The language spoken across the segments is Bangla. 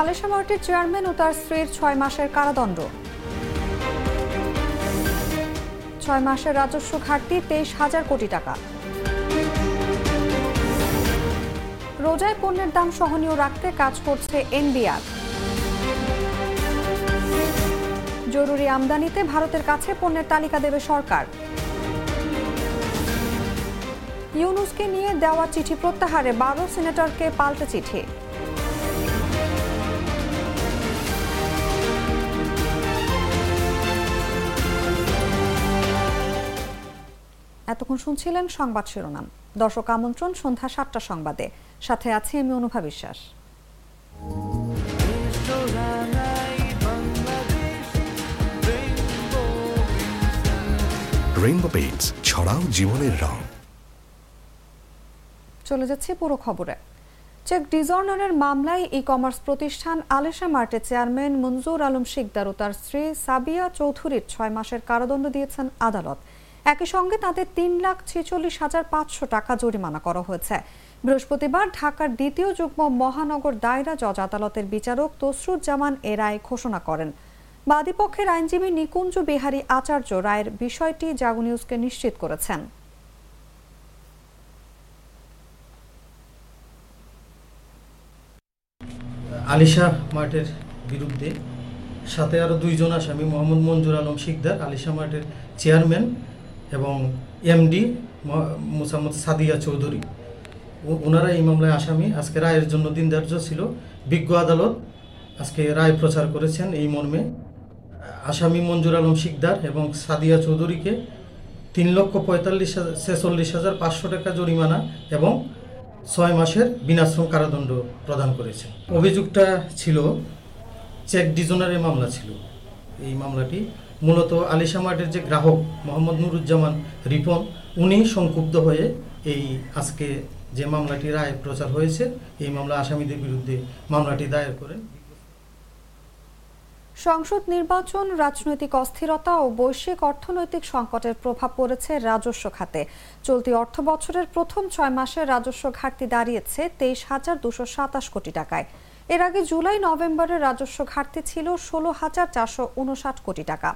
আলেশা মার্টের চেয়ারম্যান ও তার স্ত্রীর ছয় মাসের কারাদণ্ড। ছয় মাসের রাজস্ব ঘাটতি তেইশ হাজার কোটি টাকা। রোজায় পণ্যের দাম সহনীয় রাখতে কাজ করছে এনবিআর। জরুরি আমদানিতে ভারতের কাছে পণ্যের তালিকা দেবে সরকার। ইউনুসকে নিয়ে দেওয়া চিঠি প্রত্যাহারে বারো সিনেটরকে পাল্টে চিঠি। এতক্ষণ শুনছিলেন সংবাদ শিরোনাম। দর্শক আমন্ত্রণ সন্ধ্যা সাতটা সংবাদে। সাথে আছে আমি অনুভা বিশ্বাস। রেইনবো পেইন্টস ছড়াও জীবনের রং। চলে যাচ্ছে পুরো খবরে। চেক ডিজর্নারের মামলায় ই কমার্স প্রতিষ্ঠান আলেশা মার্টের চেয়ারম্যান মঞ্জুর আলম শিকদার ও তার স্ত্রী সাবিয়া চৌধুরীর ছয় মাসের কারাদণ্ড দিয়েছেন আদালত। একই সঙ্গে তাদের তিন লাখ ছেচল্লিশ হাজার পাঁচশো টাকা জরিমানা করা হয়েছে। বৃহস্পতিবার ঢাকার দ্বিতীয় যুগ্ম মহানগর দায়রা জজ আদালতের বিচারক তসরুজ্জামান এ রায় ঘোষণা করেন। বাদীপক্ষের আইনজীবী নিকুঞ্জ বিহারী আচার্য রায়ের বিষয়টি জাগো নিউজকে নিশ্চিত করেছেন। আলিশা মার্টের বিরুদ্ধে সাথে আরও দুইজন আসামি, মোহাম্মদ মঞ্জুর আলম শিকদার, আলিশা মার্টের চেয়ারম্যান এবং এমডি মোসাম্মদ সাদিয়া চৌধুরী। ওনারা এই মামলায় আসামি। আজকে রায়ের জন্য দিন ধার্য ছিল। বিজ্ঞ আদালত আজকে রায় প্রচার করেছেন এই মর্মে। আসামি মঞ্জুর আলম শিকদার এবং সাদিয়া চৌধুরীকে তিন লক্ষ পঁয়তাল্লিশ ছেচল্লিশ হাজার পাঁচশো টাকা জরিমানা এবং ছয় মাসের বিনাশ্রম কারাদণ্ড প্রদান করেছে অভিযোগটা ছিল, চেক ডিজনারের মামলা ছিল। এই মামলাটি মূলত আলিশা মার্টের যে গ্রাহক মোহাম্মদ নুরুজ্জামান রিপন, উনি সংক্ষুব্ধ হয়ে এই আজকে যে মামলাটি রায় প্রচার হয়েছে, এই মামলা আসামিদের বিরুদ্ধে মামলাটি দায়ের করেন সংসদ নির্বাচন, রাজনৈতিক অস্থিরতা ও বৈশ্বিক অর্থনৈতিক সংকটের প্রভাব পড়েছে রাজস্ব খাতে। চলতি অর্থ বছরের প্রথম ছয় মাসে রাজস্ব ঘাটতি দাঁড়িয়েছে তেইশ হাজার দুশো সাতাশ কোটি টাকায়। এর আগে জুলাই নভেম্বরে রাজস্ব ঘাটতি ছিল ষোলো হাজার চারশো উনষাট কোটি টাকা।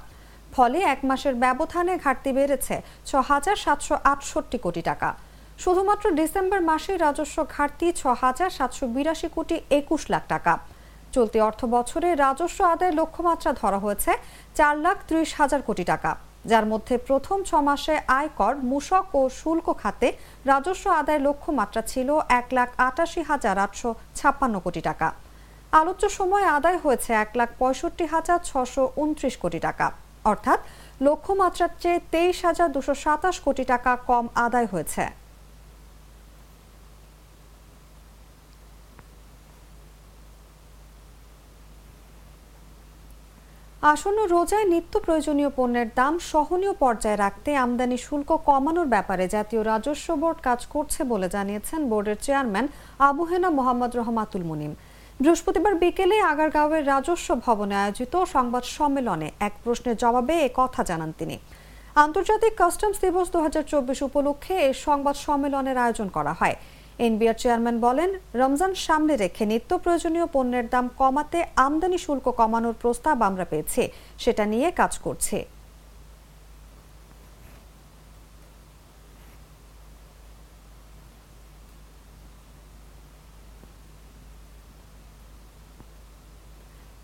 ফলে এক মাসের ব্যবধানে ঘাটতি বেড়েছে ছ হাজার সাতশো আটষট্টি কোটি টাকা। শুধুমাত্র ডিসেম্বর মাসে রাজস্ব ঘাটতি ছ হাজার সাতশো বিরাশি কোটি একুশ লাখ টাকা। চলতি অর্থ বছরে রাজস্ব আদায় লক্ষ্যমাত্রা ধরা হয়েছে চার লাখ ত্রিশ হাজার কোটি টাকা। যার মধ্যে প্রথম ছ মাসে আয়কর, মূসক ও শুল্ক খাতে রাজস্ব আদায় লক্ষ্যমাত্রা ছিল এক লাখ আটাশি হাজার আটশো ছাপ্পান্ন কোটি টাকা। আলোচ্য সময় আদায় হয়েছে এক লাখ পঁয়ষট্টি হাজার ছশো উনত্রিশ কোটি টাকা। অর্থাৎ লক্ষ্যমাত্রার চেয়ে তেইশ হাজার দুশো সাতাশ কোটি টাকা কম আদায় হয়েছে। আসন্ন রোজায় নিত্য প্রয়োজনীয় পণ্যের দাম সহনীয় পর্যায়ে রাখতে আমদানি শুল্ক কমানোর ব্যাপারে জাতীয় রাজস্ব বোর্ড কাজ করছে বলে জানিয়েছেন বোর্ডের চেয়ারম্যান আবু হেনা মোহাম্মদ রহমাতুল মুনিম। বৃহস্পতিবার বিকেলে আগারগাঁওয়ের রাজস্ব ভবনে আয়োজিত সংবাদ সম্মেলনে এক প্রশ্নের জবাবে এ কথা জানান তিনি। আন্তর্জাতিক কাস্টমস দিবস দু হাজার চব্বিশ উপলক্ষে এই সংবাদ সম্মেলনের আয়োজন করা হয়। এনবিআর চেয়ারম্যান বলেন, রমজান সামনে রেখে নিত্য প্রয়োজনীয় পণ্যের দাম কমাতে আমদানি শুল্ক কমানোর প্রস্তাব আমরা পেয়েছি, সেটা নিয়ে কাজ করছে।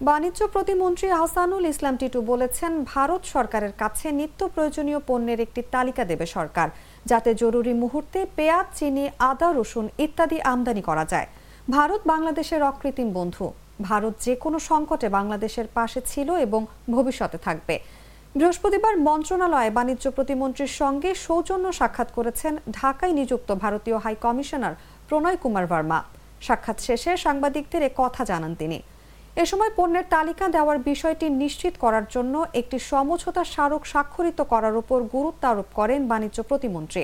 বাণিজ্য প্রতিমন্ত্রী আহসানুল ইসলাম টিটু বলেছেন, ভারত সরকারের কাছে নিত্য প্রয়োজনীয় পণ্যের একটি তালিকা দেবে সরকার। যাতে জরুরি মুহূর্তে পেঁয়াজ, চিনি, আদা, রসুন ইত্যাদি আমদানি করা যায়। ভারত বাংলাদেশের অকৃত্রিম বন্ধু। ভারত যে কোনো সংকটে বাংলাদেশের পাশে ছিল এবং ভবিষ্যতে থাকবে। বৃহস্পতিবার মন্ত্রণালয়ে বাণিজ্য প্রতিমন্ত্রীর সঙ্গে সৌজন্য সাক্ষাৎ করেছেন ঢাকায় নিযুক্ত ভারতীয় হাই কমিশনার প্রণয় কুমার ভার্মা। সাক্ষাৎ শেষে সাংবাদিকদের কথা জানান তিনি। এ সময় পণ্যের তালিকা দেওয়ার বিষয়টি নিশ্চিত করার জন্য একটি সমঝোতা স্মারক স্বাক্ষরিত করার উপর গুরুত্ব আরোপ করেন বাণিজ্য প্রতিমন্ত্রী।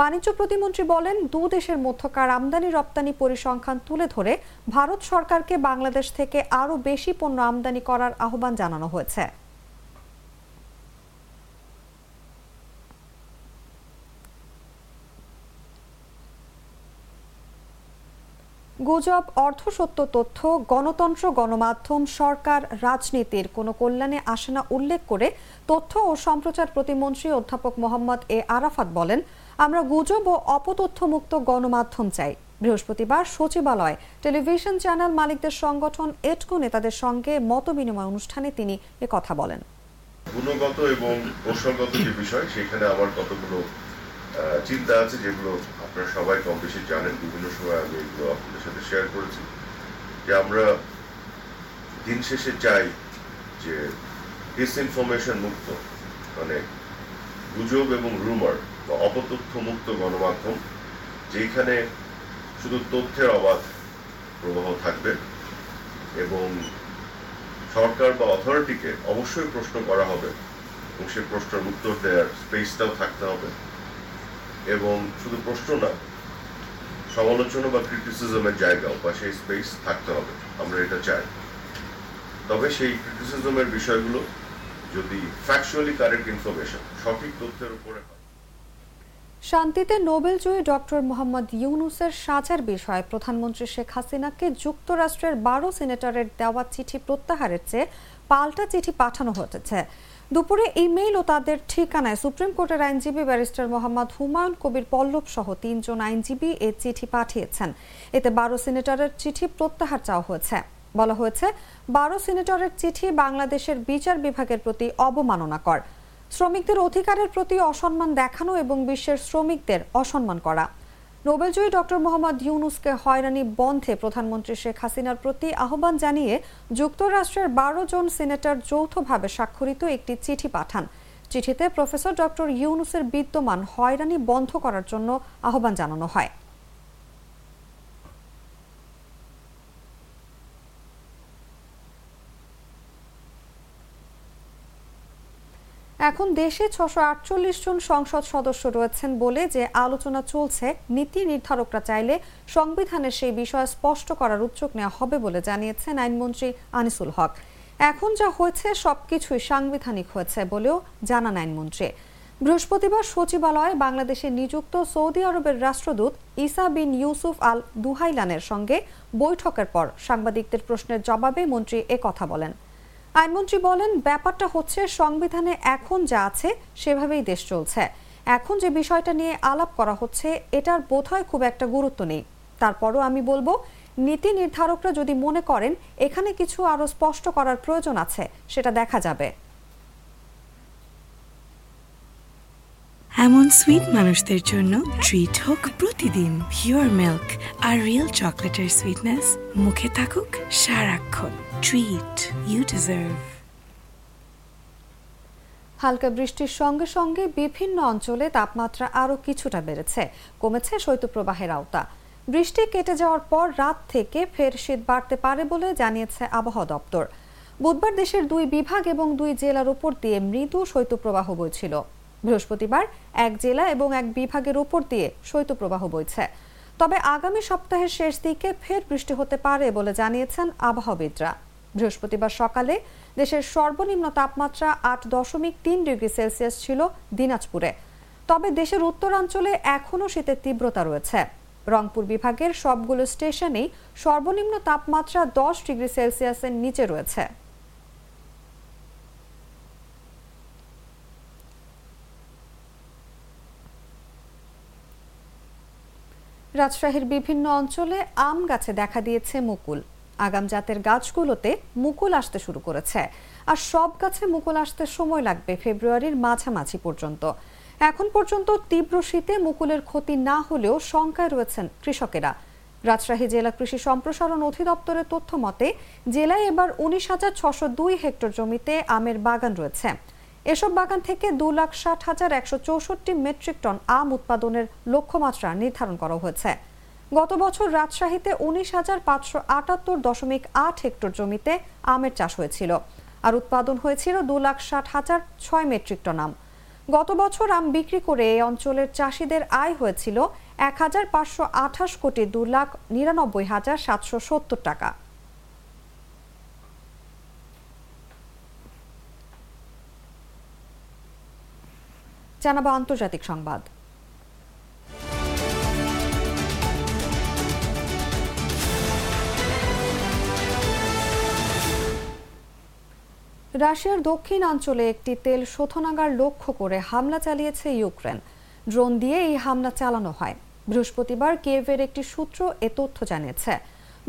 বাণিজ্য প্রতিমন্ত্রী বলেন, দু দেশের মধ্যকার আমদানি রপ্তানি পরিসংখ্যান তুলে ধরে ভারত সরকারকে বাংলাদেশ থেকে আরও বেশি পণ্য আমদানি করার আহ্বান জানানো হয়েছে। গুজব অর্ধসত্য তথ্য, গণতন্ত্র, গণমাধ্যম, সরকার, রাজনীতির কোনো কল্যাণে আসে না উল্লেখ করে তথ্য ও সম্প্রচার প্রতিমন্ত্রী অধ্যাপক মোহাম্মদ এ আরাফাত বলেন, আমরা গুজব ও অপতথ্যমুক্ত গণমাধ্যম চাই। বৃহস্পতিবার সচিবালয় টেলিভিশন চ্যানেল মালিকদের সংগঠন এটকো নেতাদের সঙ্গে মত বিনিময় অনুষ্ঠানে তিনি কথা বলেন। গুণগত এবং কৌশলগত যে বিষয়, সেখানে আমার কতগুলো চিন্তা আছে যেগুলো আপনারা সবাই কম বেশি জানেন, বিভিন্ন সময় আমি এগুলো আপনাদের সাথে শেয়ার করেছি, যে আমরা দিন শেষে চাই যে ডিসইনফরমেশন মুক্ত মানে গুজব এবং রুমার বা অপতথ্য মুক্ত গণমাধ্যম যেখানে শুধু তথ্যের অবাধ প্রবাহ থাকবে এবং সরকার বা অথরিটিকে অবশ্যই প্রশ্ন করা হবে এবং সে প্রশ্নের উত্তর দেওয়ার স্পেসটাও থাকতে হবে। এবং শুধু প্রশ্ন না, সমালোচনা বা ক্রিটিসিজমের জায়গাও বা সেই স্পেস থাকতে হবে, আমরা এটা চাই। তবে সেই ক্রিটিসিজমের বিষয়গুলো যদি ফ্যাকচুয়ালি কারেক্ট ইনফরমেশন সঠিক তথ্যের উপরে শান্তিতে নোবেলজয়ী ডক্টর মোহাম্মদ ইউনুসের সাজার বিষয়ে প্রধানমন্ত্রী শেখ হাসিনাকে যুক্তরাষ্ট্রের বারো সিনেটরের দেওয়া চিঠি প্রত্যাহারের চেয়ে পাল্টা চিঠি পাঠানো হয়েছে। দুপুরে ইমেইল ও তাদের ঠিকানায় সুপ্রিম কোর্টের আইনজীবী ব্যারিস্টার মোহাম্মদ হুমায়ুন কবির পল্লব সহ তিনজন আইনজীবী এ চিঠি পাঠিয়েছেন। এতে বারো সিনেটরের চিঠি প্রত্যাহার চাওয়া হয়েছে। বলা হয়েছে, বারো সিনেটরের চিঠি বাংলাদেশের বিচার বিভাগের প্রতি অবমাননাকর। শ্রমিকদের অধিকারের প্রতি অসম্মান দেখানো এবং বিশ্বের শ্রমিকদের অসম্মান করা। নোবেলজয়ী ডক্টর মোহাম্মদ ইউনুসকে হয়রানি বন্ধে প্রধানমন্ত্রী শেখ হাসিনার প্রতি আহ্বান জানিয়ে যুক্তরাষ্ট্রের বারো জন সিনেটর যৌথভাবে স্বাক্ষরিত একটি চিঠি পাঠান। চিঠিতে প্রফেসর ডক্টর ইউনুসের বিদ্যমান হয়রানি বন্ধ করার জন্য আহ্বান জানানো হয়। এখন দেশে ছশো আটচল্লিশ জন সংসদ সদস্য রয়েছেন বলে যে আলোচনা চলছে, নীতি নির্ধারকরা চাইলে সংবিধানের সেই বিষয় স্পষ্ট করার উদ্যোগ নেওয়া হবে বলে জানিয়েছেন আইনমন্ত্রী আনিসুল হক। এখন যা হয়েছে সবকিছুই সাংবিধানিক হয়েছে বলেও জানান আইনমন্ত্রী। বৃহস্পতিবার সচিবালয়ে বাংলাদেশে নিযুক্ত সৌদি আরবের রাষ্ট্রদূত ইসা বিন ইউসুফ আল দুহাইলানের সঙ্গে বৈঠকের পর সাংবাদিকদের প্রশ্নের জবাবে মন্ত্রী কথা বলেন। আইনমন্ত্রী বলেন, ব্যাপারটা হচ্ছে সংবিধানে এখন যা আছে সেভাবেই দেশ চলছে। এখন যে বিষয়টা নিয়ে আলাপ করা হচ্ছে, এটার বোধহয় খুব একটা গুরুত্ব নেই। তারপরও আমি বলব, নীতি নির্ধারকরা যদি মনে করেন, এখানে কিছু আরও স্পষ্ট করার প্রয়োজন আছে, সেটা দেখা যাবে। এমন সুইট মানুষদের জন্য ট্রিট হোক প্রতিদিন। পিওর মিল্ক আর রিয়েল চকলেটের সুইটনেস মুখে থাকুক সারাক্ষণ। ট্রিট ইউ ডিজার্ভ হালকা বৃষ্টির সঙ্গে সঙ্গে বিভিন্ন অঞ্চলে তাপমাত্রা আরও কিছুটা বেড়েছে। কমেছে শৈত্যপ্রবাহের আওতা। বৃষ্টি কেটে যাওয়ার পর রাত থেকে ফের শীত বাড়তে পারে বলে জানিয়েছে আবহাওয়া দপ্তর। বুধবার দেশের দুই বিভাগ এবং দুই জেলার উপর দিয়ে মৃদু শৈত্যপ্রবাহ বইছিল। বৃহস্পতিবার এক জেলা এবং এক বিভাগের উপর দিয়ে শৈত্যপ্রবাহ বইছে। তবে আগামী সপ্তাহের শেষ দিকে ফের বৃষ্টি হতে পারে বলে জানিয়েছেন আবহাওয়াবিদরা। বৃহস্পতিবার সকালে দেশের সর্বনিম্ন তাপমাত্রা আট দশমিক তিন ডিগ্রি সেলসিয়াস ছিল দিনাজপুরে। তবে দেশের উত্তরাঞ্চলে এখনও শীতের তীব্রতা রয়েছে। রংপুর বিভাগের সবগুলো স্টেশনেই সর্বনিম্ন তাপমাত্রা দশ ডিগ্রি সেলসিয়াসের নিচে রয়েছে। রাজশাহীর বিভিন্ন অঞ্চলে আম গাছে দেখা দিয়েছে মুকুল। আগাম জাতের গাছগুলোতে মুকুল আসতে শুরু করেছে। আর সব গাছে মুকুল আসতে সময় লাগবে ফেব্রুয়ারির মাঝামাঝি পর্যন্ত। এখন পর্যন্ত তীব্র শীতে মুকুলের ক্ষতি না হলেও শঙ্কায় রয়েছেন কৃষকেরা। রাজশাহী জেলা কৃষি সম্প্রসারণ অধিদপ্তরের তথ্য মতে জেলায় এবার উনিশ হাজার ছশো দুই হেক্টর জমিতে আমের বাগান রয়েছে। এসব বাগান থেকে দু লাখ ষাট হাজার একশো চৌষট্টি মেট্রিক টন আম উৎপাদনের লক্ষ্যমাত্রা নির্ধারণ করা হয়েছে। গত বছর রাজশাহীতে উনিশ হাজার পাঁচশো আটাত্তর দশমিক আট হেক্টর জমিতে আমের চাষ হয়েছিল। আর উৎপাদন হয়েছিল দু লাখ ষাট হাজার ছয় মেট্রিক টন আম। গত বছর আম বিক্রি করে এই অঞ্চলের চাষিদের আয় হয়েছিল এক হাজার পাঁচশো আঠাশ কোটি দু লাখ নিরানব্বই হাজার সাতশো সত্তর টাকা। জানাব আন্তর্জাতিক সংবাদ। রাশিয়ার দক্ষিণ অঞ্চলে একটি তেল শোধনাগার লক্ষ্য করে হামলা চালিয়েছে ইউক্রেন। ড্রোন দিয়ে এই হামলা চালানো হয়। বৃহস্পতিবার কেভের একটি সূত্র এ তথ্য জানিয়েছে।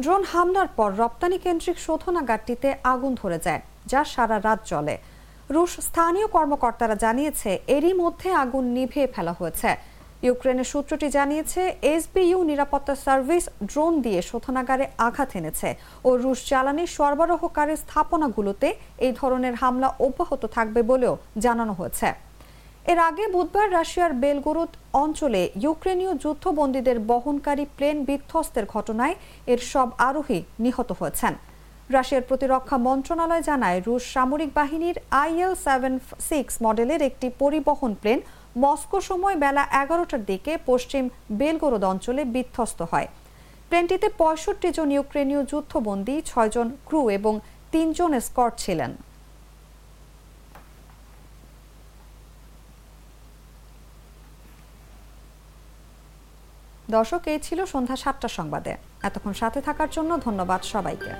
ড্রোন হামলার পর রপ্তানি কেন্দ্রিক শোধনাগারটিতে আগুন ধরে যায়, যা সারা রাত চলে রুশ স্থানীয় কর্মকর্তারা জানিয়েছে, এরই মধ্যে আগুন নিভিয়ে ফেলা হয়েছে। ইউক্রেনের সূত্রটি জানিয়েছে, এসবিইউ নিরাপত্তা সার্ভিস ড্রোন দিয়ে শোধনাগারে আঘাত এনেছে ও রুশ জ্বালানি সরবরাহকারী স্থাপনাগুলোতে এই ধরনের হামলা অব্যাহত থাকবে বলেও জানানো হয়েছে। এর আগে বুধবার রাশিয়ার বেলগোরোদ অঞ্চলে ইউক্রেনীয় যুদ্ধবন্দীদের বহনকারী প্লেন বিধ্বস্তের ঘটনায় এর সব আরোহী নিহত হয়েছেন। রাশিয়ার প্রতিরক্ষা মন্ত্রণালয় জানায়, রুশ সামরিক বাহিনীর আইএল সেভেন সিক্স মডেলের একটি পরিবহন প্লেন মস্কো সময় বেলা এগারোটার দিকে পশ্চিম বেলগোরোদ অঞ্চলে বিধ্বস্ত হয়। প্লেনটিতে পঁয়ষট্টি জন ইউক্রেনীয় যুদ্ধবন্দী ছয়জন ক্রু এবং তিনজন স্কট ছিলেন। দর্শক, এই ছিল সন্ধ্যা সাতটা সংবাদে। এতক্ষণ সাথে থাকার জন্য ধন্যবাদ সবাইকে।